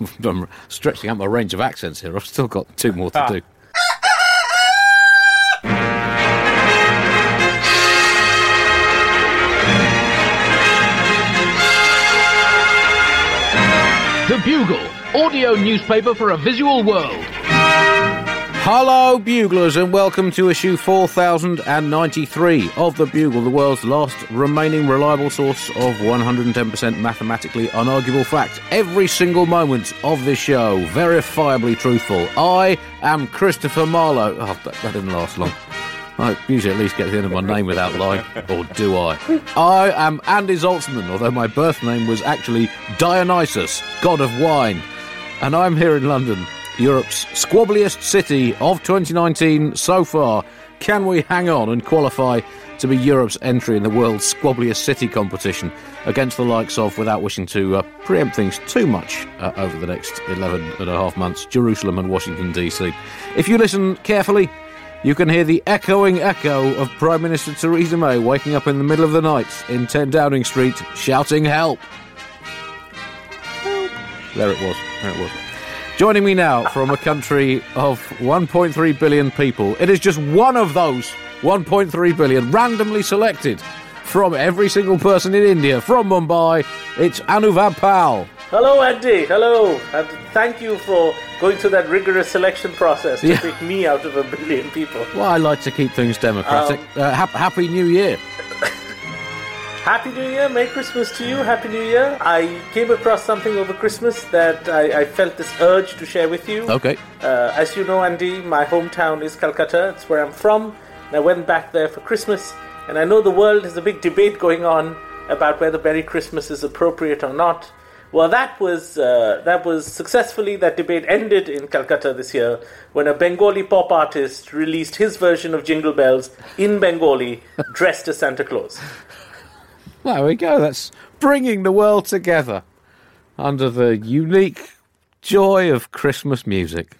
I'm stretching out my range of accents here. I've still got two more to Ah. do. The Bugle, audio newspaper for a visual world. Hello, Buglers, and welcome to issue 4093 of The Bugle, the world's last remaining reliable source of 110% mathematically unarguable fact. Every single moment of this show, verifiably truthful. I am Christopher Marlowe. Oh, that, that didn't last long. I usually at least get the end of my name without lying, or do I? I am Andy Zaltzman, although my birth name was actually Dionysus, god of wine. And I'm here in London, Europe's squabbliest city of 2019 so far. Can we hang on and qualify to be Europe's entry in the world's squabbliest city competition against the likes of, without wishing to uh, preempt things too much uh, over the next 11 and a half months, Jerusalem and Washington, D.C.? If you listen carefully, you can hear the echoing echo of Prime Minister Theresa May waking up in the middle of the night in 10 Downing Street shouting help. There it was. There it was. Joining me now from a country of 1.3 billion people, it is just one of those 1.3 billion randomly selected from every single person in India, from Mumbai. It's Anuvab Pal. Hello, Andy. Hello. And thank you for going through that rigorous selection process to Yeah. pick me out of a billion people. Well, I like to keep things democratic. uh, hap- happy New Year. Happy New Year. Merry Christmas to you. Happy New Year. I came across something over Christmas that I, I felt this urge to share with you. Okay. Uh, as you know, Andy, my hometown is Calcutta. It's where I'm from. And I went back there for Christmas. And I know the world has a big debate going on about whether Merry Christmas is appropriate or not. Well, that was uh, that was successfully that debate ended in Calcutta this year when a Bengali pop artist released his version of Jingle Bells in Bengali, dressed as Santa Claus. There we go. That's bringing the world together under the unique joy of Christmas music.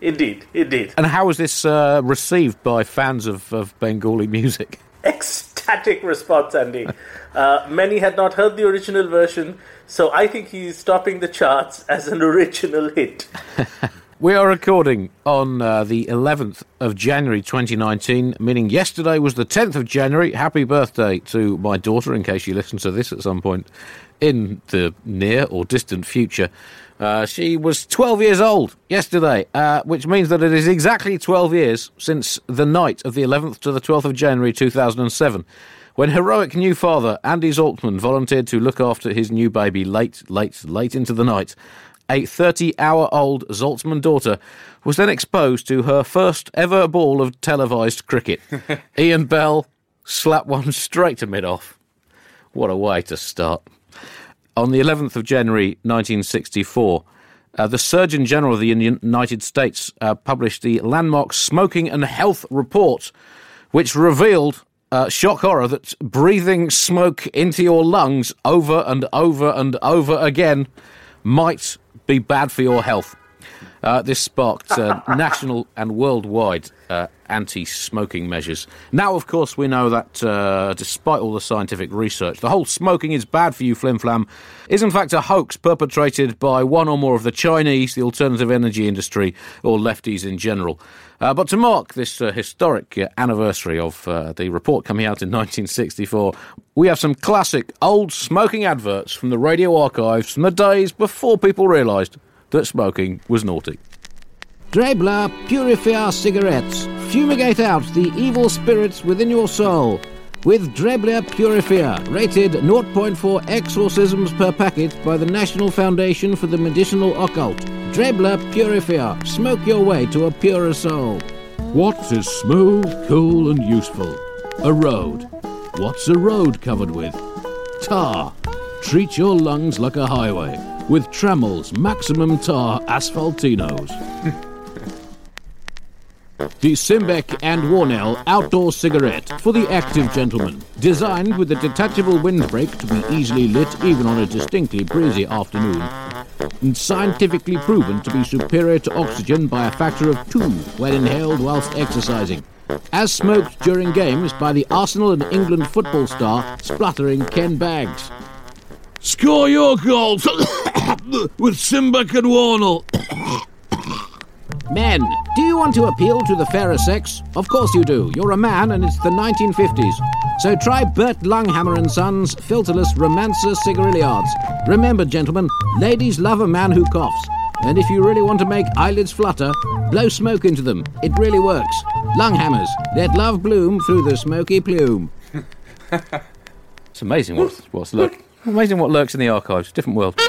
Indeed, indeed. And how was this uh, received by fans of, of Bengali music? ecstatic response, Andy. Uh, many had not heard the original version, so I think he's topping the charts as an original hit. We are recording on uh, the 11th of January 2019, meaning yesterday was the 10th of January. Happy birthday to my daughter, in case you listen to this at some point in the near or distant future. Uh, she was 12 years old yesterday, uh, which means that it is exactly 12 years since the night of the 11th to the 12th of January 2007, when heroic new father Andy Zaltzman volunteered to look after his new baby late, late, late into the night. A 30 hour old Zaltzman daughter was then exposed to her first ever ball of televised cricket. Ian Bell slapped one straight to mid off. What a way to start. On the 11th of January 1964, uh, the Surgeon General of the United States uh, published the landmark Smoking and Health Report, which revealed, uh, shock horror, that breathing smoke into your lungs over and over and over again might be bad for your health. Uh, this sparked uh, national and worldwide uh, anti smoking measures. Now, of course, we know that uh, despite all the scientific research, the whole smoking is bad for you flim flam is in fact a hoax perpetrated by one or more of the Chinese, the alternative energy industry, or lefties in general. Uh, but to mark this uh, historic uh, anniversary of uh, the report coming out in 1964, we have some classic old smoking adverts from the radio archives from the days before people realised that smoking was naughty. Drebler Purifier cigarettes fumigate out the evil spirits within your soul. With Drebler Purifier, rated 0.4 exorcisms per packet by the National Foundation for the Medicinal Occult. Drebler Purifier, smoke your way to a purer soul. What is smooth, cool, and useful? A road. What's a road covered with? Tar. Treat your lungs like a highway with Trammell's Maximum Tar Asphaltinos. The Simbeck and Warnell outdoor cigarette for the active gentleman. Designed with a detachable windbreak to be easily lit even on a distinctly breezy afternoon. And scientifically proven to be superior to oxygen by a factor of two when inhaled whilst exercising. As smoked during games by the Arsenal and England football star spluttering Ken Baggs. Score your goals! with Simba and Warnell. Men, do you want to appeal to the fairer sex? Of course you do. You're a man and it's the 1950s. So try Bert Lunghammer and Sons filterless romancer cigarillards. Remember, gentlemen, ladies love a man who coughs. And if you really want to make eyelids flutter, blow smoke into them. It really works. Lunghammers, let love bloom through the smoky plume. It's amazing what's, what's lurk. Amazing what lurks in the archives. Different world.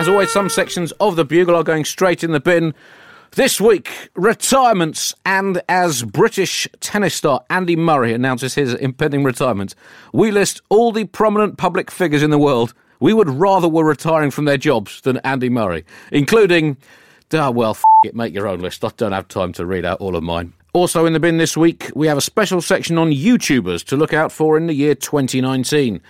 As always, some sections of the Bugle are going straight in the bin. This week, retirements, and as British tennis star Andy Murray announces his impending retirement, we list all the prominent public figures in the world we would rather were retiring from their jobs than Andy Murray, including, ah, well, f- it, make your own list. I don't have time to read out all of mine. Also in the bin this week, we have a special section on YouTubers to look out for in the year 2019,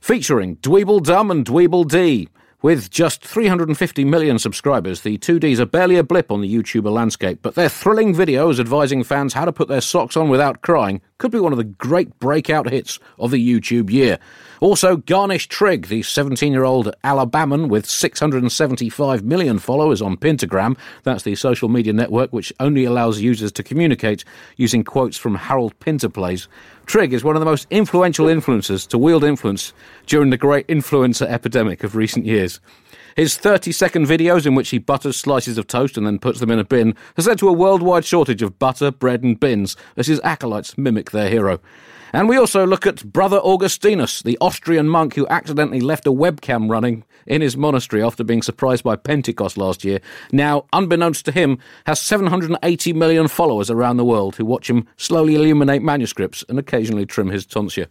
featuring Dweeble Dumb and Dweeble D. With just 350 million subscribers, the 2Ds are barely a blip on the YouTuber landscape, but their thrilling videos advising fans how to put their socks on without crying could be one of the great breakout hits of the YouTube year. Also, Garnish Trigg, the 17 year old Alabaman with 675 million followers on Pintagram. That's the social media network which only allows users to communicate using quotes from Harold Pinter plays. Trigg is one of the most influential influencers to wield influence during the great influencer epidemic of recent years. His 30 second videos in which he butters slices of toast and then puts them in a bin has led to a worldwide shortage of butter, bread, and bins as his acolytes mimic their hero. And we also look at Brother Augustinus, the Austrian monk who accidentally left a webcam running in his monastery after being surprised by Pentecost last year. Now, unbeknownst to him, has 780 million followers around the world who watch him slowly illuminate manuscripts and occasionally trim his tonsure.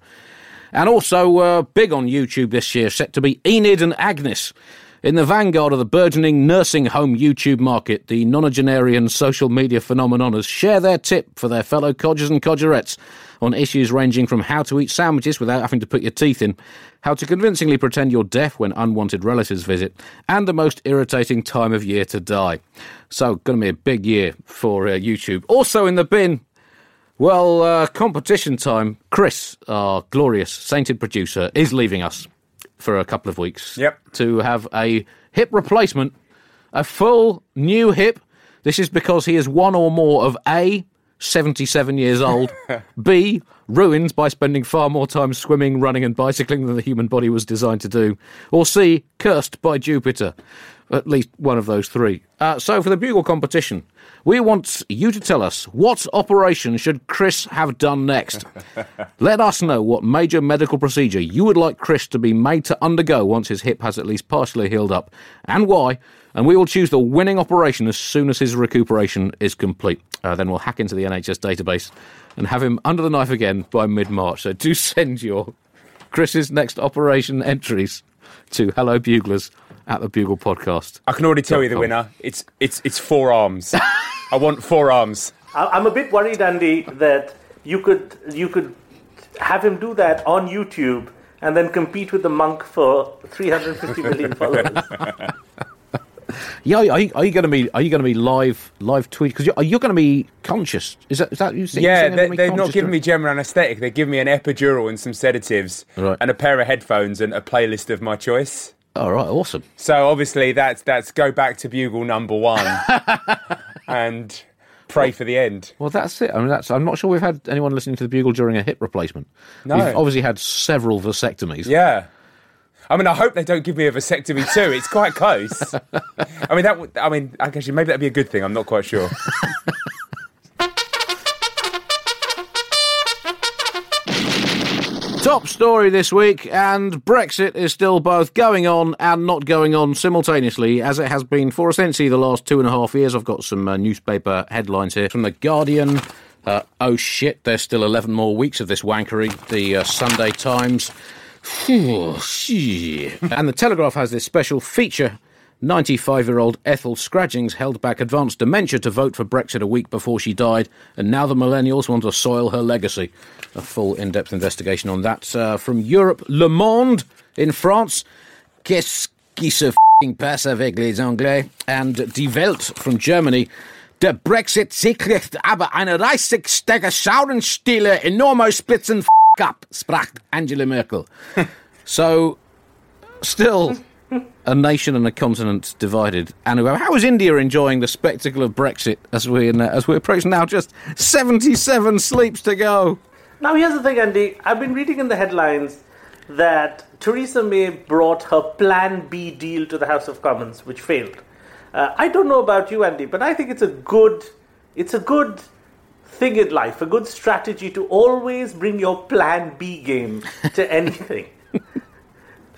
And also, uh, big on YouTube this year, set to be Enid and Agnes. In the vanguard of the burgeoning nursing home YouTube market, the nonagenarian social media phenomenoners share their tip for their fellow codgers and codgerettes on issues ranging from how to eat sandwiches without having to put your teeth in, how to convincingly pretend you're deaf when unwanted relatives visit, and the most irritating time of year to die. So, going to be a big year for uh, YouTube. Also in the bin, well, uh, competition time. Chris, our glorious sainted producer, is leaving us for a couple of weeks. Yep. To have a hip replacement, a full new hip. This is because he is one or more of A, 77 years old, B, ruined by spending far more time swimming, running, and bicycling than the human body was designed to do, or C, cursed by Jupiter. At least one of those three. Uh, so, for the Bugle competition, we want you to tell us what operation should Chris have done next. Let us know what major medical procedure you would like Chris to be made to undergo once his hip has at least partially healed up, and why. And we will choose the winning operation as soon as his recuperation is complete. Uh, then we'll hack into the NHS database and have him under the knife again by mid March. So do send your Chris's next operation entries to Hello Buglers at the Bugle Podcast. I can already tell you the winner. It's it's it's four arms. I want four arms. I- I'm a bit worried, Andy, that you could you could have him do that on YouTube and then compete with the monk for 350 million followers. Yeah, are you, are you going to be are you going to be live live tweet because you're, are you going to be conscious? Is that is that you saying? Yeah, they, gonna be they've not conscious given me general anaesthetic. They give me an epidural and some sedatives, Right. and a pair of headphones and a playlist of my choice. All right, awesome. So obviously that's that's go back to bugle number one, and pray for the end. Well, that's it. I mean, that's. I'm not sure we've had anyone listening to the Bugle during a hip replacement. No. We've obviously had several vasectomies. Yeah. I mean, I hope they don't give me a vasectomy too. It's quite close. I mean, that. would- I mean, actually, maybe that'd be a good thing. I'm not quite sure. Top story this week, and Brexit is still both going on and not going on simultaneously, as it has been for essentially the last two and a half years. I've got some uh, newspaper headlines here from The Guardian. Uh, oh shit, there's still 11 more weeks of this wankery. The uh, Sunday Times. And The Telegraph has this special feature 95 year old Ethel Scradgings held back advanced dementia to vote for Brexit a week before she died, and now the millennials want to soil her legacy. A full in depth investigation on that uh, from Europe. Le Monde in France. Qu'est-ce qui se f***ing passe avec les Anglais? And Die Welt from Germany. Der Brexit sichert aber eine reißig stärker Schaudenstille enormer Splitzen f up, sprach Angela Merkel. So, still a nation and a continent divided. And how is India enjoying the spectacle of Brexit as we uh, as we approach now? Just seventy-seven sleeps to go. Now, here's the thing, Andy. I've been reading in the headlines that Theresa May brought her Plan B deal to the House of Commons, which failed. Uh, I don't know about you, Andy, but I think it's a good, it's a good thing in life, a good strategy to always bring your Plan B game to anything.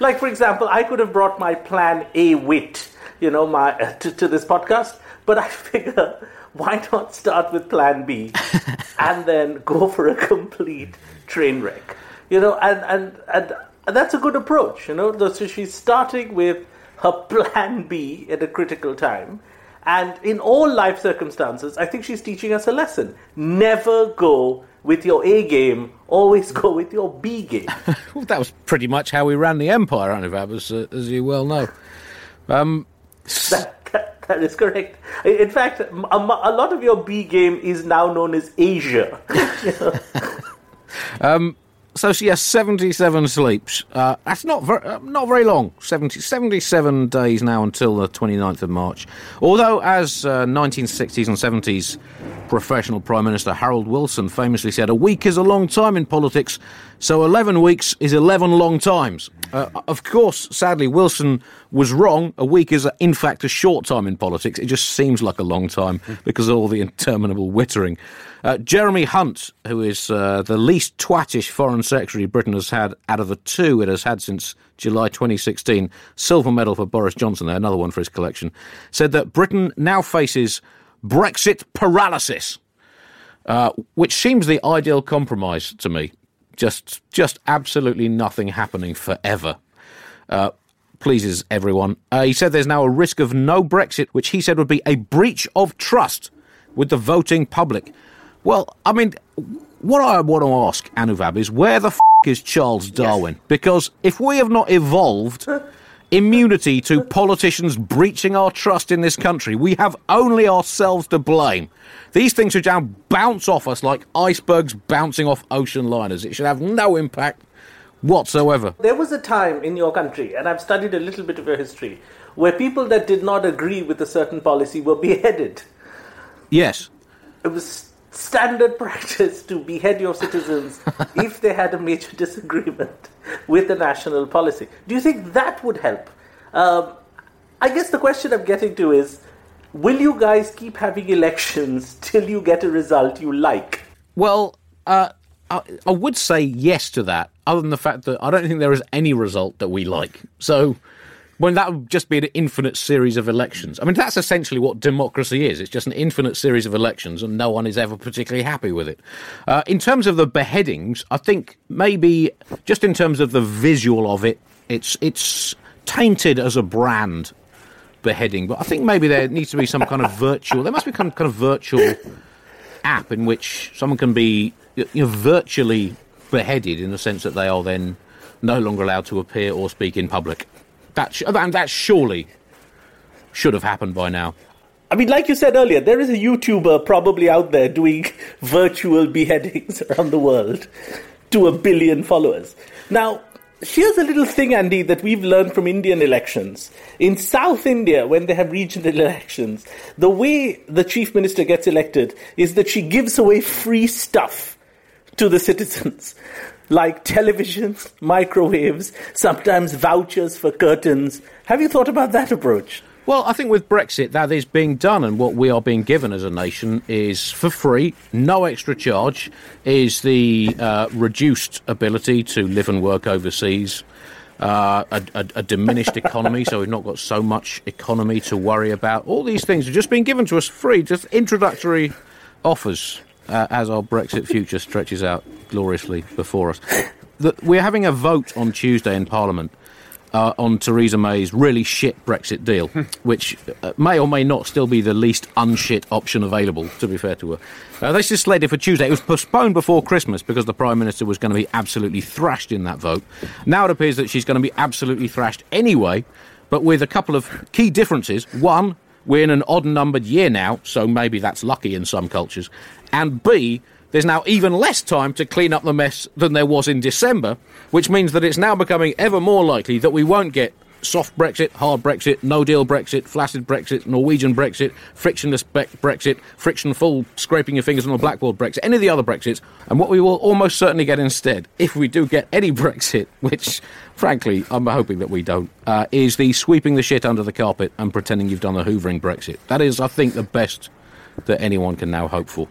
like, for example, I could have brought my Plan A wit, you know, my uh, to, to this podcast, but I figure why not start with Plan B and then go for a complete train wreck? You know, and, and, and, and that's a good approach, you know. So she's starting with her Plan B at a critical time. And in all life circumstances, I think she's teaching us a lesson. Never go with your A game, always go with your B game. Well, that was pretty much how we ran the empire, Anuvab, as, uh, as you well know. Um, that, that, that is correct. In fact, a, a lot of your B game is now known as Asia. So she has 77 sleeps. Uh, that's not ver- uh, not very long. 70, 77 days now until the 29th of March. Although, as uh, 1960s and 70s professional Prime Minister Harold Wilson famously said, a week is a long time in politics, so 11 weeks is 11 long times. Uh, of course, sadly, Wilson was wrong. A week is, uh, in fact, a short time in politics. It just seems like a long time because of all the interminable wittering. Uh, Jeremy Hunt, who is uh, the least twattish foreign secretary Britain has had out of the two it has had since July 2016, silver medal for Boris Johnson there, another one for his collection, said that Britain now faces Brexit paralysis, uh, which seems the ideal compromise to me. Just, just absolutely nothing happening forever. Uh, pleases everyone. Uh, he said there's now a risk of no Brexit, which he said would be a breach of trust with the voting public. Well, I mean, what I want to ask Anuvab is where the f- is Charles Darwin? Because if we have not evolved immunity to politicians breaching our trust in this country, we have only ourselves to blame. These things should now bounce off us like icebergs bouncing off ocean liners. It should have no impact whatsoever. There was a time in your country, and I've studied a little bit of your history, where people that did not agree with a certain policy were beheaded. Yes. It was standard practice to behead your citizens if they had a major disagreement with the national policy. Do you think that would help? Um, I guess the question I'm getting to is will you guys keep having elections till you get a result you like? Well, uh, I, I would say yes to that, other than the fact that I don't think there is any result that we like. So, when that would just be an infinite series of elections. I mean, that's essentially what democracy is. It's just an infinite series of elections, and no one is ever particularly happy with it. Uh, in terms of the beheadings, I think maybe just in terms of the visual of it, it's it's tainted as a brand beheading. But I think maybe there needs to be some kind of virtual. There must be some kind of virtual app in which someone can be you know, virtually beheaded in the sense that they are then no longer allowed to appear or speak in public. That sh- and that surely should have happened by now. I mean, like you said earlier, there is a YouTuber probably out there doing virtual beheadings around the world to a billion followers. Now, here's a little thing, Andy, that we've learned from Indian elections. In South India, when they have regional elections, the way the chief minister gets elected is that she gives away free stuff to the citizens. Like televisions, microwaves, sometimes vouchers for curtains. Have you thought about that approach? Well, I think with Brexit, that is being done, and what we are being given as a nation is for free, no extra charge, is the uh, reduced ability to live and work overseas. Uh, a, a, a diminished economy, so we've not got so much economy to worry about. All these things are just being given to us free, just introductory offers uh, as our Brexit future stretches out gloriously before us. The, we're having a vote on Tuesday in Parliament uh, on Theresa May's really shit Brexit deal, which uh, may or may not still be the least unshit option available, to be fair to her. Uh, this is slated for Tuesday. It was postponed before Christmas because the Prime Minister was going to be absolutely thrashed in that vote. Now it appears that she's going to be absolutely thrashed anyway, but with a couple of key differences. One, we're in an odd numbered year now, so maybe that's lucky in some cultures. And B, there's now even less time to clean up the mess than there was in December, which means that it's now becoming ever more likely that we won't get soft Brexit, hard Brexit, no deal Brexit, flaccid Brexit, Norwegian Brexit, frictionless bre- Brexit, frictionful, scraping your fingers on a blackboard Brexit, any of the other Brexits. And what we will almost certainly get instead, if we do get any Brexit, which frankly I'm hoping that we don't, uh, is the sweeping the shit under the carpet and pretending you've done a hoovering Brexit. That is, I think, the best that anyone can now hope for.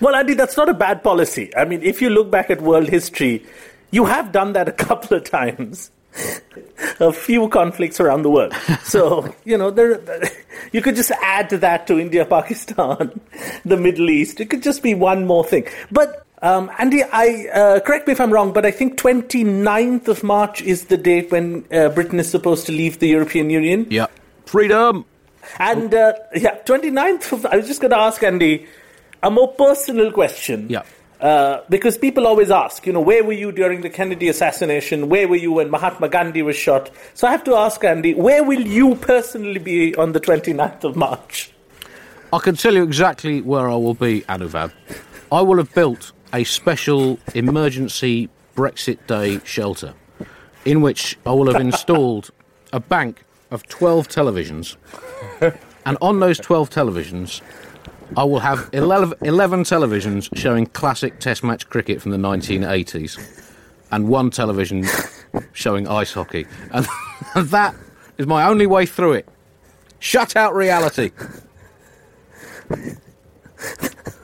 Well, Andy, that's not a bad policy. I mean, if you look back at world history, you have done that a couple of times. A few conflicts around the world. So, you know, there, you could just add to that to India, Pakistan, the Middle East. It could just be one more thing. But, um, Andy, I, uh, correct me if I'm wrong, but I think 29th of March is the date when uh, Britain is supposed to leave the European Union. Yeah. Freedom! And, uh, yeah, 29th of, I was just going to ask Andy a more personal question. Yeah. Uh, because people always ask, you know, where were you during the Kennedy assassination? Where were you when Mahatma Gandhi was shot? So I have to ask Andy, where will you personally be on the 29th of March? I can tell you exactly where I will be, Anuvab. I will have built a special emergency Brexit Day shelter in which I will have installed a bank of 12 televisions. And on those 12 televisions, I will have 11, 11 televisions showing classic Test match cricket from the 1980s and one television showing ice hockey. And that is my only way through it. Shut out reality.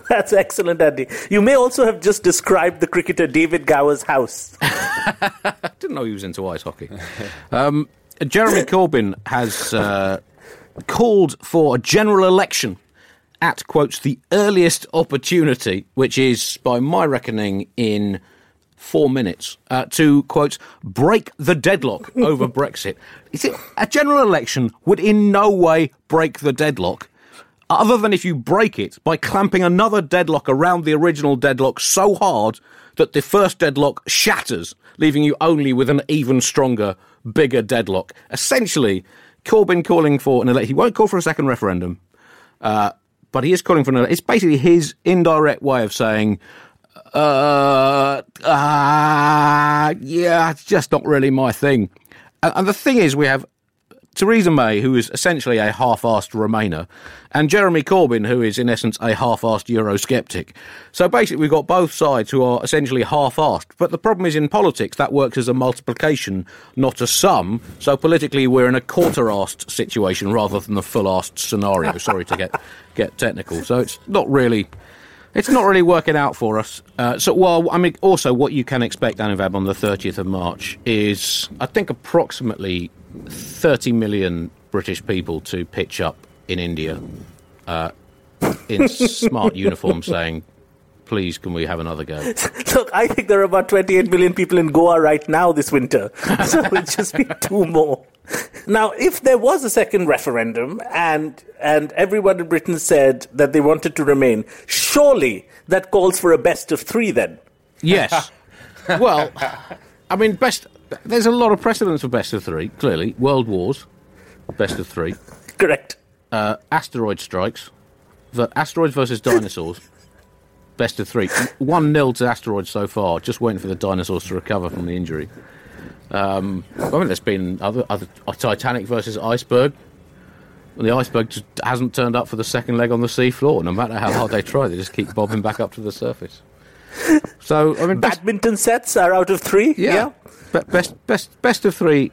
That's excellent, Andy. You may also have just described the cricketer David Gower's house. Didn't know he was into ice hockey. Um, Jeremy Corbyn has uh, called for a general election at, quotes, the earliest opportunity, which is, by my reckoning, in four minutes, uh, to, quote, break the deadlock over Brexit. Is it, a general election would in no way break the deadlock, other than if you break it by clamping another deadlock around the original deadlock so hard that the first deadlock shatters, leaving you only with an even stronger, bigger deadlock. Essentially, Corbyn calling for an election. He won't call for a second referendum. Uh, but he is calling for an. It's basically his indirect way of saying, uh, uh, yeah, it's just not really my thing. And, and the thing is, we have Theresa May, who is essentially a half-assed Remainer, and Jeremy Corbyn, who is in essence a half-assed Eurosceptic. So basically, we've got both sides who are essentially half-assed. But the problem is in politics that works as a multiplication, not a sum. So politically, we're in a quarter-assed situation rather than the full-assed scenario. Sorry to get get technical. So it's not really. It's not really working out for us. Uh, so, well, I mean, also what you can expect, Anuvab, on the 30th of March is, I think, approximately 30 million British people to pitch up in India uh, in smart uniforms saying, please, can we have another go? Look, I think there are about 28 million people in Goa right now this winter. So it'll just be two more. Now, if there was a second referendum and and everyone in Britain said that they wanted to remain, surely that calls for a best of three then. Yes. well, I mean, best. There's a lot of precedents for best of three. Clearly, world wars, best of three. Correct. Uh, asteroid strikes, the asteroids versus dinosaurs, best of three. One nil to asteroids so far. Just waiting for the dinosaurs to recover from the injury. Um, I mean, there's been other, other Titanic versus iceberg. The iceberg just hasn't turned up for the second leg on the sea floor. No matter how hard they try, they just keep bobbing back up to the surface. So I mean, Badminton sets are out of three. yeah, Be- best best best of three.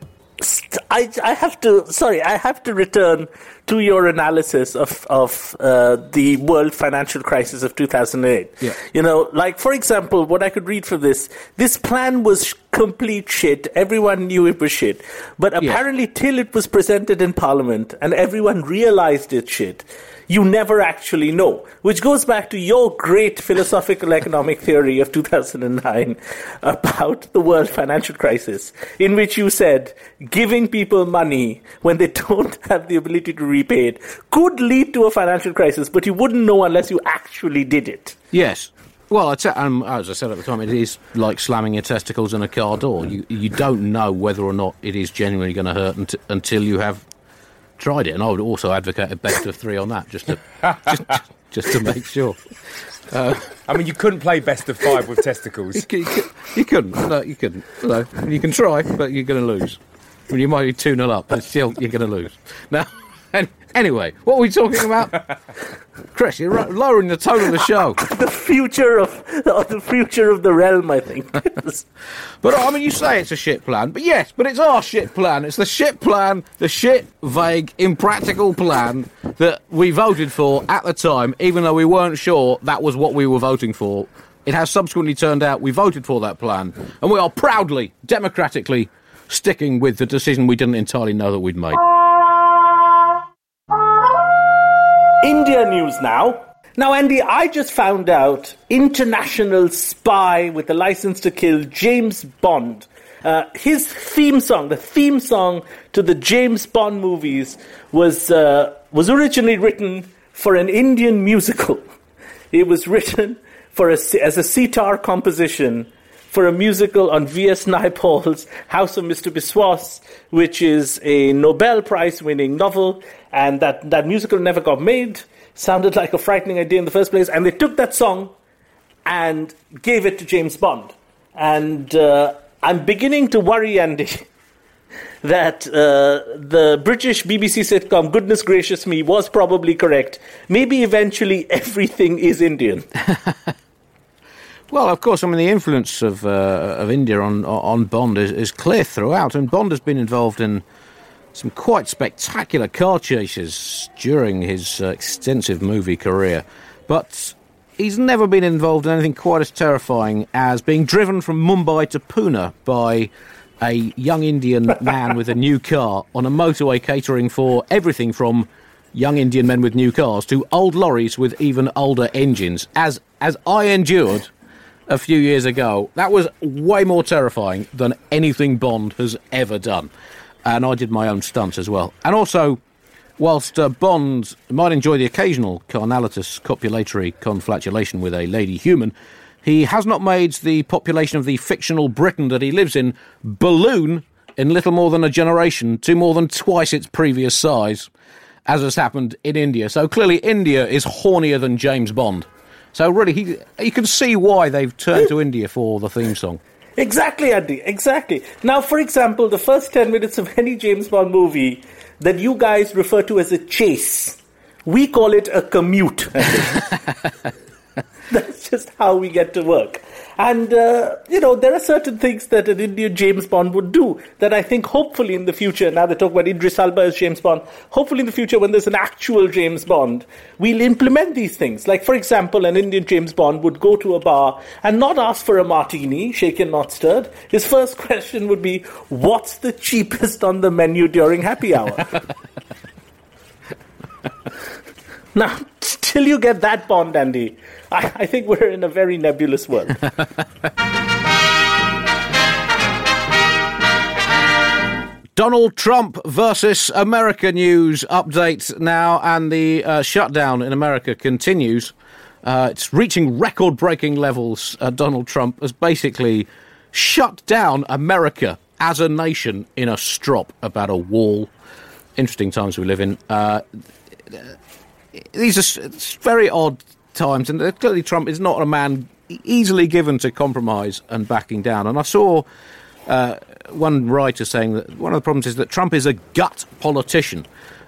I, I have to sorry I have to return to your analysis of of uh, the world financial crisis of 2008. Yeah. You know, like for example, what I could read from this, this plan was complete shit. Everyone knew it was shit, but apparently till it was presented in Parliament and everyone realized it's shit. You never actually know, which goes back to your great philosophical economic theory of 2009 about the world financial crisis, in which you said giving people money when they don't have the ability to repay it could lead to a financial crisis, but you wouldn't know unless you actually did it. Yes. Well, it's, um, as I said at the time, it is like slamming your testicles in a car door. You you don't know whether or not it is genuinely going to hurt unt- until you have tried it, and I would also advocate a best of three on that, just to just, just to make sure. I mean, you couldn't play best of five with testicles. You, you, you couldn't. No, you couldn't. No, you can try, but you're going to lose. I mean, you might be 2 0 up, but still, you're going to lose. Now, an- anyway, what are we talking about? Chris, you're lowering the tone of the show. the future of the future of the realm, I think. But I mean, you say it's a shit plan, but yes, but it's our shit plan. It's the shit plan, the shit, vague, impractical plan that we voted for at the time, even though we weren't sure that was what we were voting for. It has subsequently turned out we voted for that plan, and we are proudly, democratically sticking with the decision we didn't entirely know that we'd made. India news now. Now, Andy, I just found out international spy with the license to kill James Bond. Uh, his theme song, the theme song to the James Bond movies, was uh, was originally written for an Indian musical. It was written for a, as a sitar composition for a musical on V.S. Naipaul's House of Mr. Biswas, which is a Nobel Prize winning novel, and that, that musical never got made. Sounded like a frightening idea in the first place, and they took that song and gave it to James Bond. And uh, I'm beginning to worry, Andy, that uh, the British BBC sitcom Goodness Gracious Me was probably correct. Maybe eventually everything is Indian. Well, of course, I mean the influence of uh, of India on on Bond is, is clear throughout, and Bond has been involved in some quite spectacular car chases during his uh, extensive movie career, but he's never been involved in anything quite as terrifying as being driven from Mumbai to Pune by a young Indian man with a new car on a motorway catering for everything from young Indian men with new cars to old lorries with even older engines. As as I endured a few years ago, that was way more terrifying than anything Bond has ever done. And I did my own stunts as well. And also, whilst uh, Bond might enjoy the occasional carnalitus copulatory conflatulation with a lady human, he has not made the population of the fictional Britain that he lives in balloon in little more than a generation to more than twice its previous size, as has happened in India. So clearly, India is hornier than James Bond. So really, he, you can see why they've turned to India for the theme song. Exactly, Andy. Exactly. Now, for example, the first 10 minutes of any James Bond movie that you guys refer to as a chase, we call it a commute. That's just how we get to work. And, uh, you know, there are certain things that an Indian James Bond would do that I think hopefully in the future, now they talk about Idris Elba as James Bond, hopefully in the future when there's an actual James Bond, we'll implement these things. Like, for example, an Indian James Bond would go to a bar and not ask for a martini, shaken, not stirred. His first question would be, what's the cheapest on the menu during happy hour? now, till you get that Bond, Andy, I, I think we're in a very nebulous world. Donald Trump versus America news update now, and the uh, shutdown in America continues. Uh, it's reaching record breaking levels. Uh, Donald Trump has basically shut down America as a nation in a strop about a wall. Interesting times we live in. These are very odd times, and uh, clearly Trump is not a man easily given to compromise and backing down. And I saw uh, one writer saying that one of the problems is that Trump is a gut politician,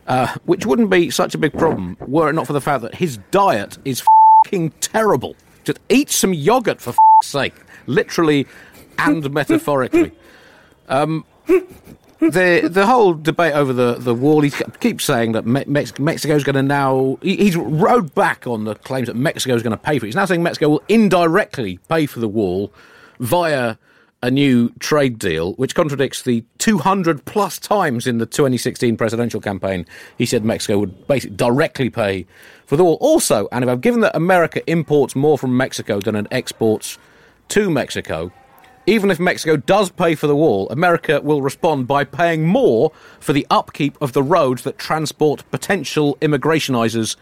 uh, which wouldn't be such a big problem were it not for the fact that his diet is fing terrible. Just eat some yogurt for f- sake, literally and metaphorically. Um, the the whole debate over the, the wall, he keeps saying that Me- Mex- Mexico's going to now. He, he's rode back on the claims that Mexico's going to pay for it. He's now saying Mexico will indirectly pay for the wall via a new trade deal, which contradicts the 200 plus times in the 2016 presidential campaign he said Mexico would basically directly pay for the wall. Also, and if I've given that America imports more from Mexico than it exports to Mexico, even if Mexico does pay for the wall, America will respond by paying more for the upkeep of the roads that transport potential immigrationizers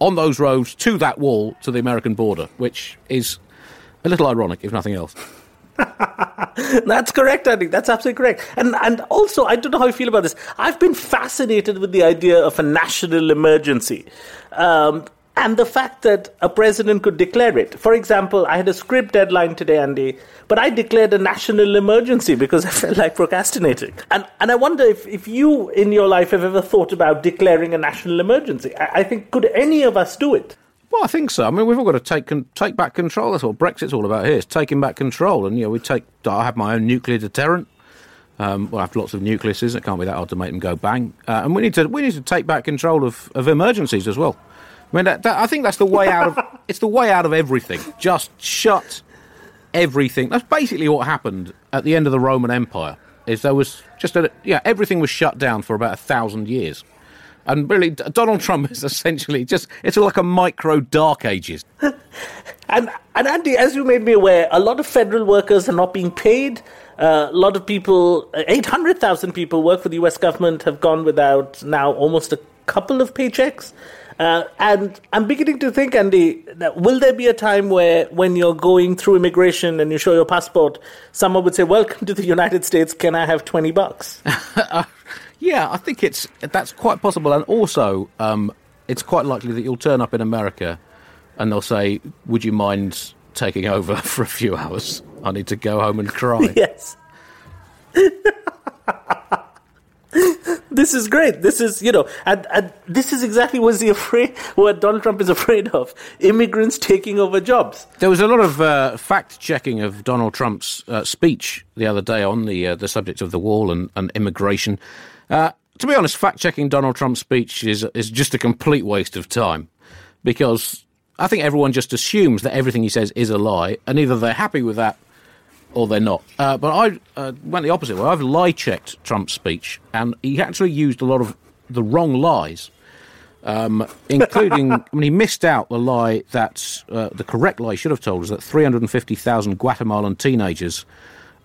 on those roads to that wall to the American border, which is a little ironic, if nothing else. That's correct, Andy. That's absolutely correct. And and also, I don't know how you feel about this. I've been fascinated with the idea of a national emergency. Um, and the fact that a president could declare it. For example, I had a script deadline today, Andy, but I declared a national emergency because I felt like procrastinating. And and I wonder if, if you in your life have ever thought about declaring a national emergency. I, I think could any of us do it? Well, I think so. I mean, we've all got to take take back control. That's what Brexit's all about here. It's taking back control. And, you know, we take. I have my own nuclear deterrent. Um, well, I have lots of nucleuses. It can't be that hard to make them go bang. Uh, and we need to we need to take back control of, of emergencies as well. I mean, that, that, I think that's the way out of it's the way out of everything. Just shut everything. That's basically what happened at the end of the Roman Empire. Is there was just a yeah everything was shut down for about a thousand years. And really, Donald Trump is essentially just, it's like a micro dark ages. and, and Andy, as you made me aware, a lot of federal workers are not being paid. Uh, a lot of people, 800,000 people work for the US government, have gone without now almost a couple of paychecks. Uh, and I'm beginning to think, Andy, will there be a time where, when you're going through immigration and you show your passport, someone would say, "Welcome to the United States. Can I have twenty bucks?" Yeah, I think it's that's quite possible, and also um, it's quite likely that you'll turn up in America, and they'll say, "Would you mind taking over for a few hours? I need to go home and cry." Yes. this is great. This is, you know, and, and this is exactly what he afraid, what Donald Trump is afraid of: immigrants taking over jobs. There was a lot of uh, fact checking of Donald Trump's uh, speech the other day on the uh, the subject of the wall and, and immigration. Uh, to be honest, fact checking Donald Trump's speech is is just a complete waste of time because I think everyone just assumes that everything he says is a lie, and either they're happy with that or they're not. Uh, but I uh, went the opposite way. I've lie checked Trump's speech, and he actually used a lot of the wrong lies. Um, including, I mean, he missed out the lie that uh, the correct lie he should have told us that 350,000 Guatemalan teenagers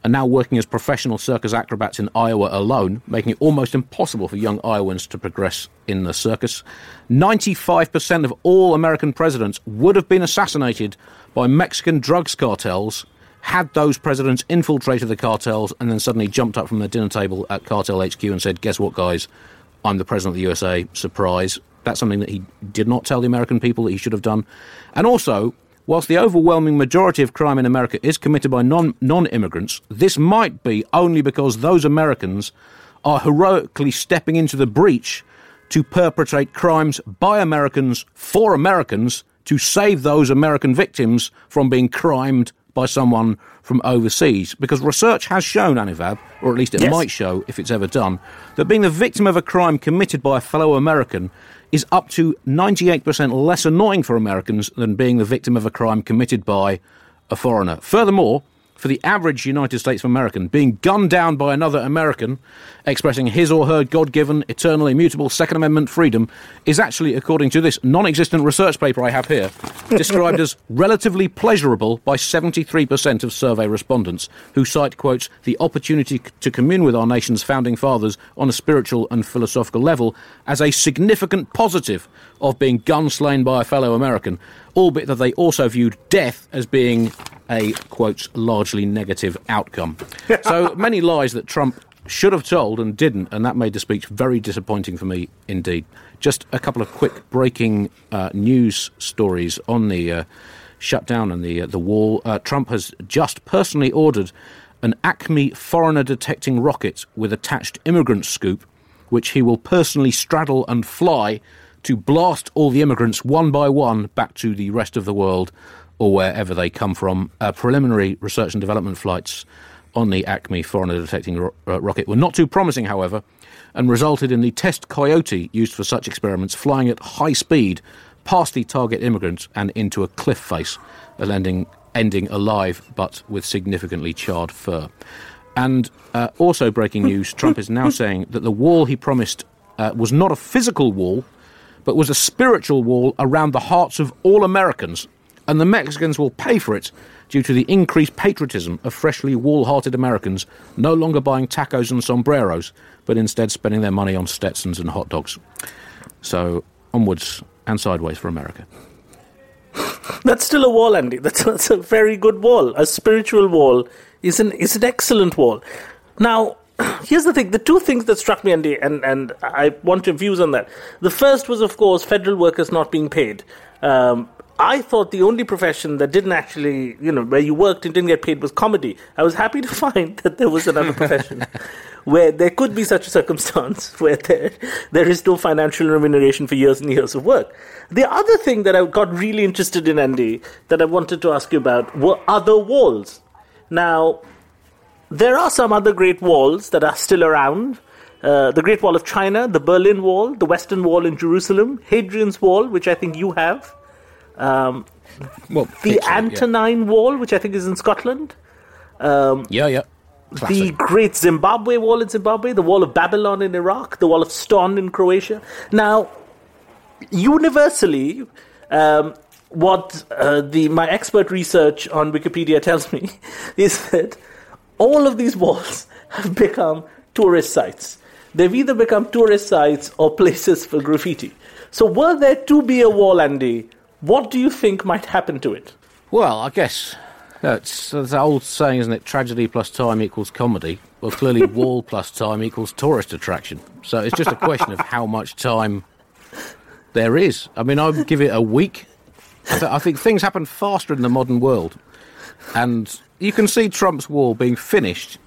are now working as professional circus acrobats in Iowa alone, making it almost impossible for young Iowans to progress in the circus. 95% of all American presidents would have been assassinated by Mexican drugs cartels had those presidents infiltrated the cartels and then suddenly jumped up from their dinner table at cartel HQ and said, Guess what, guys? I'm the president of the USA. Surprise. That's something that he did not tell the American people that he should have done. And also, Whilst the overwhelming majority of crime in America is committed by non immigrants, this might be only because those Americans are heroically stepping into the breach to perpetrate crimes by Americans for Americans to save those American victims from being crimed by someone from overseas. Because research has shown, Anuvab, or at least it yes. might show if it's ever done, that being the victim of a crime committed by a fellow American is up to 98% less annoying for Americans than being the victim of a crime committed by a foreigner. Furthermore, for the average United States of American, being gunned down by another American expressing his or her God given, eternal, immutable Second Amendment freedom is actually, according to this non existent research paper I have here, described as relatively pleasurable by 73% of survey respondents, who cite, quotes, the opportunity to commune with our nation's founding fathers on a spiritual and philosophical level as a significant positive of being gun slain by a fellow American, albeit that they also viewed death as being a, quote, largely negative outcome. so many lies that Trump should have told and didn't, and that made the speech very disappointing for me indeed. Just a couple of quick breaking uh, news stories on the uh, shutdown and the, uh, the wall. Uh, Trump has just personally ordered an Acme foreigner detecting rocket with attached immigrant scoop, which he will personally straddle and fly to blast all the immigrants one by one back to the rest of the world or wherever they come from. Uh, preliminary research and development flights on the Acme foreigner detecting ro- uh, rocket were not too promising, however, and resulted in the test coyote used for such experiments flying at high speed past the target immigrants and into a cliff face, ending, ending alive but with significantly charred fur. And uh, also breaking news Trump is now saying that the wall he promised uh, was not a physical wall, but was a spiritual wall around the hearts of all Americans, and the Mexicans will pay for it due to the increased patriotism of freshly wall hearted Americans no longer buying tacos and sombreros, but instead spending their money on Stetsons and hot dogs. So, onwards and sideways for America. That's still a wall, Andy. That's, that's a very good wall, a spiritual wall is an is an excellent wall. Now, here's the thing: the two things that struck me, Andy, and and I want your views on that. The first was, of course, federal workers not being paid. Um, I thought the only profession that didn't actually, you know, where you worked and didn't get paid was comedy. I was happy to find that there was another profession where there could be such a circumstance where there, there is no financial remuneration for years and years of work. The other thing that I got really interested in, Andy, that I wanted to ask you about were other walls. Now, there are some other great walls that are still around. Uh, the Great Wall of China, the Berlin Wall, the Western Wall in Jerusalem, Hadrian's Wall, which I think you have, um, Well, the it, yeah. Antonine Wall, which I think is in Scotland, Yeah, yeah. the Great Zimbabwe Wall in Zimbabwe, the Wall of Babylon in Iraq, the Wall of Ston in Croatia. Now, universally, um, what uh, the my expert research on Wikipedia tells me is that all of these walls have become tourist sites. They've either become tourist sites or places for graffiti. So, were there to be a wall, Andy, what do you think might happen to it? Well, I guess that's, that's the old saying, isn't it? Tragedy plus time equals comedy. Well, clearly, wall plus time equals tourist attraction. So it's just a question of how much time there is. I mean, I would give it a week. I, th- I think things happen faster in the modern world. And you can see Trump's wall being finished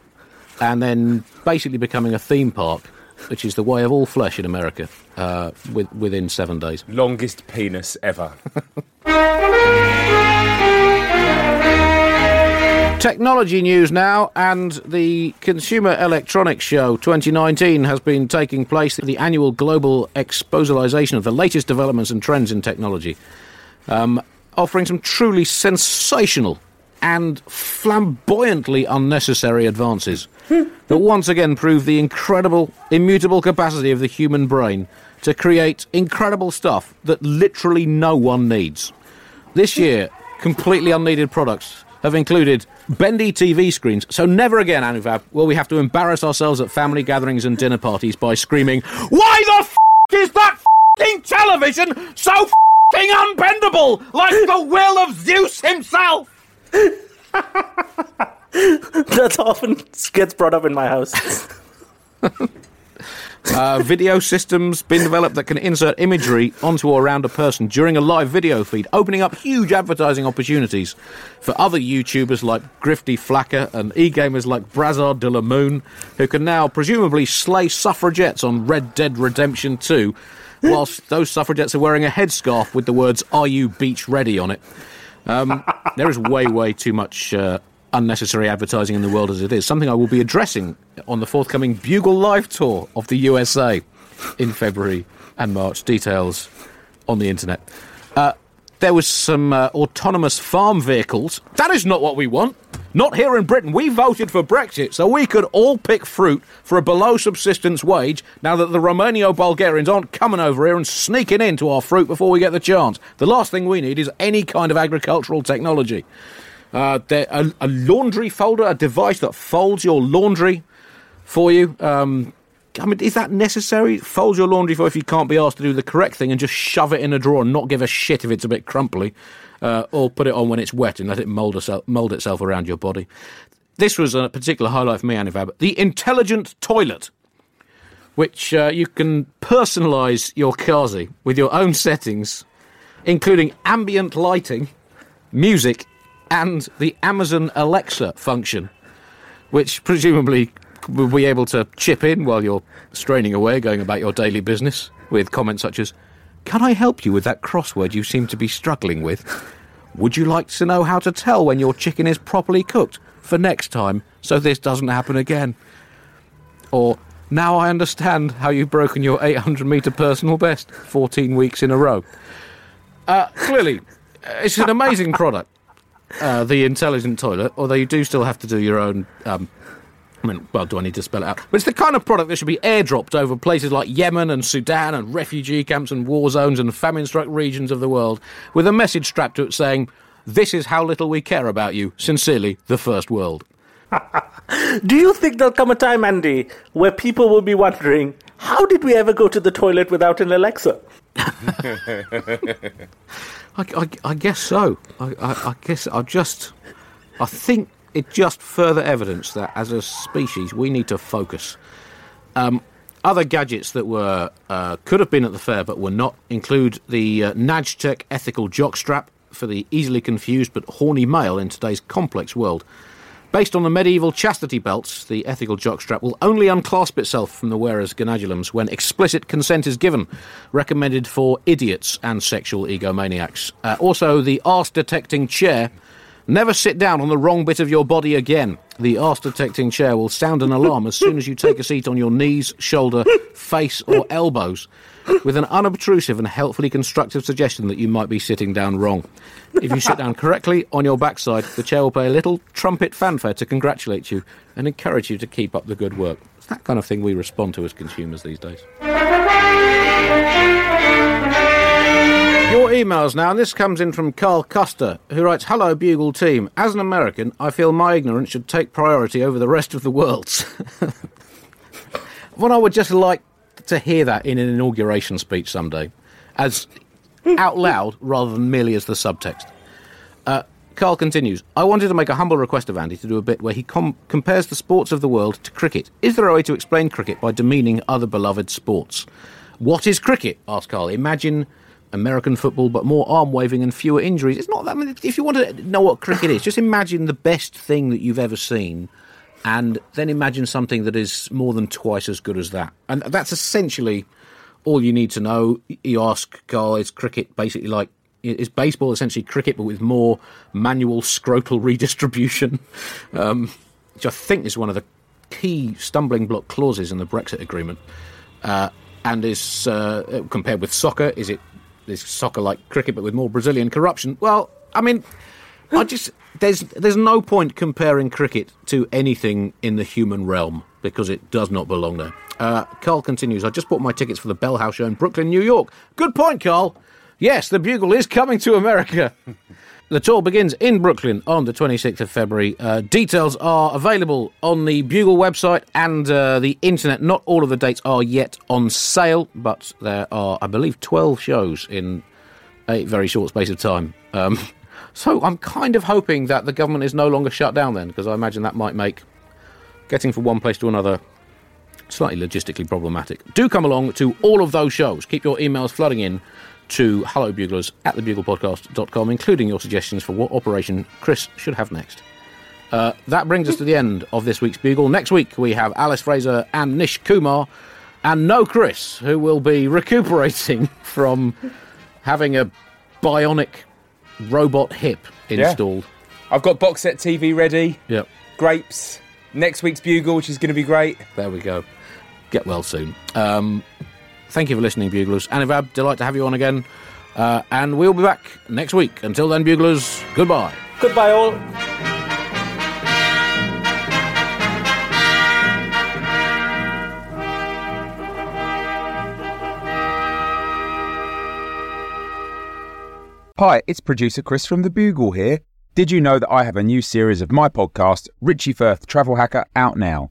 and then basically becoming a theme park, which is the way of all flesh in America, uh, with, within seven days. Longest penis ever. Technology news now, and the Consumer Electronics Show 2019 has been taking place, the annual global exposalization of the latest developments and trends in technology, um, offering some truly sensational and flamboyantly unnecessary advances that once again prove the incredible, immutable capacity of the human brain to create incredible stuff that literally no one needs. This year, completely unneeded products have included bendy TV screens. So never again, Anuvab, will we have to embarrass ourselves at family gatherings and dinner parties by screaming, "Why the f- is that f***ing television so f***ing unbendable, like the will of Zeus himself?" That often gets brought up in my house. Uh, video systems been developed that can insert imagery onto or around a person during a live video feed, opening up huge advertising opportunities for other YouTubers like Grifty Flacker and e-gamers like Brazard de la Moon, who can now presumably slay suffragettes on Red Dead Redemption 2, whilst those suffragettes are wearing a headscarf with the words "Are you beach ready?" on it. Um, there is way, way too much uh, unnecessary advertising in the world as it is. Something I will be addressing on the forthcoming Bugle Live tour of the USA in February and March. Details on the internet. Uh, there was some uh, autonomous farm vehicles. That is not what we want. Not here in Britain. We voted for Brexit so we could all pick fruit for a below subsistence wage now that the Romano Bulgarians aren't coming over here and sneaking into our fruit before we get the chance. The last thing we need is any kind of agricultural technology. Uh, a, a laundry folder, a device that folds your laundry for you. Um, I mean, is that necessary? Fold your laundry for if you can't be asked to do the correct thing and just shove it in a drawer and not give a shit if it's a bit crumply, uh, or put it on when it's wet and let it mold, itself, mold itself around your body. This was a particular highlight for me, Anuvab. The intelligent toilet, which uh, you can personalise your Kazi with your own settings, including ambient lighting, music, and the Amazon Alexa function, which presumably will be able to chip in while you're straining away, going about your daily business, with comments such as, Can I help you with that crossword you seem to be struggling with? Would you like to know how to tell when your chicken is properly cooked for next time so this doesn't happen again? Or, now I understand how you've broken your 800 metre personal best 14 weeks in a row. Uh, clearly, it's an amazing product, uh, the intelligent toilet, although you do still have to do your own. Um, I mean, well, do I need to spell it out? But it's the kind of product that should be airdropped over places like Yemen and Sudan and refugee camps and war zones and famine struck regions of the world with a message strapped to it saying, This is how little we care about you. Sincerely, the First World. Do you think there'll come a time, Andy, where people will be wondering, how did we ever go to the toilet without an Alexa? I, I, I guess so. I, I, I guess I just. I think it's just further evidence that as a species we need to focus. Um, other gadgets that were uh, could have been at the fair but were not include the uh, Nagtech ethical jockstrap for the easily confused but horny male in today's complex world. Based on the medieval chastity belts, the ethical jockstrap will only unclasp itself from the wearer's gonadulums when explicit consent is given, recommended for idiots and sexual egomaniacs. Uh, also, the arse detecting chair. Never sit down on the wrong bit of your body again. The arse detecting chair will sound an alarm as soon as you take a seat on your knees, shoulder, face, or elbows, with an unobtrusive and helpfully constructive suggestion that you might be sitting down wrong. If you sit down correctly on your backside, the chair will play a little trumpet fanfare to congratulate you and encourage you to keep up the good work. It's that kind of thing we respond to as consumers these days. Your emails now, and this comes in from Carl Custer, who writes Hello, Bugle team. As an American, I feel my ignorance should take priority over the rest of the world's. well, I would just like to hear that in an inauguration speech someday, as out loud rather than merely as the subtext. Uh, Carl continues I wanted to make a humble request of Andy to do a bit where he com- compares the sports of the world to cricket. Is there a way to explain cricket by demeaning other beloved sports? What is cricket? asked Carl. Imagine American football, but more arm waving and fewer injuries. It's not that. I mean, if you want to know what cricket is, just imagine the best thing that you've ever seen, and then imagine something that is more than twice as good as that. And that's essentially all you need to know. You ask Carl, is cricket basically like is baseball essentially cricket, but with more manual scrotal redistribution, um, which I think is one of the key stumbling block clauses in the Brexit agreement. Uh, and is uh, compared with soccer, is it is soccer like cricket but with more Brazilian corruption? Well, I mean, I just there's there's no point comparing cricket to anything in the human realm because it does not belong there. Uh, Carl continues. I just bought my tickets for the Bell House show in Brooklyn, New York. Good point, Carl. Yes, the Bugle is coming to America. The tour begins in Brooklyn on the 26th of February. Uh, details are available on the Bugle website and uh, the internet. Not all of the dates are yet on sale, but there are, I believe, 12 shows in a very short space of time. Um, so I'm kind of hoping that the government is no longer shut down then, because I imagine that might make getting from one place to another slightly logistically problematic. Do come along to all of those shows. Keep your emails flooding in to hello buglers at thebuglepodcast.com, including your suggestions for what operation Chris should have next. Uh, that brings us to the end of this week's Bugle. Next week we have Alice Fraser and Nish Kumar, and no Chris, who will be recuperating from having a bionic robot hip installed. I've got box set TV ready. Yep, Grapes. Next week's Bugle, which is going to be great. there we go. Get well soon. Um, thank you for listening, Buglers. Anuvab, delight to have you on again. Uh, and we'll be back next week. Until then, Buglers, goodbye. Goodbye, all. Hi, it's producer Chris from The Bugle here. Did you know that I have a new series of my podcast, Richie Firth Travel Hacker, out now?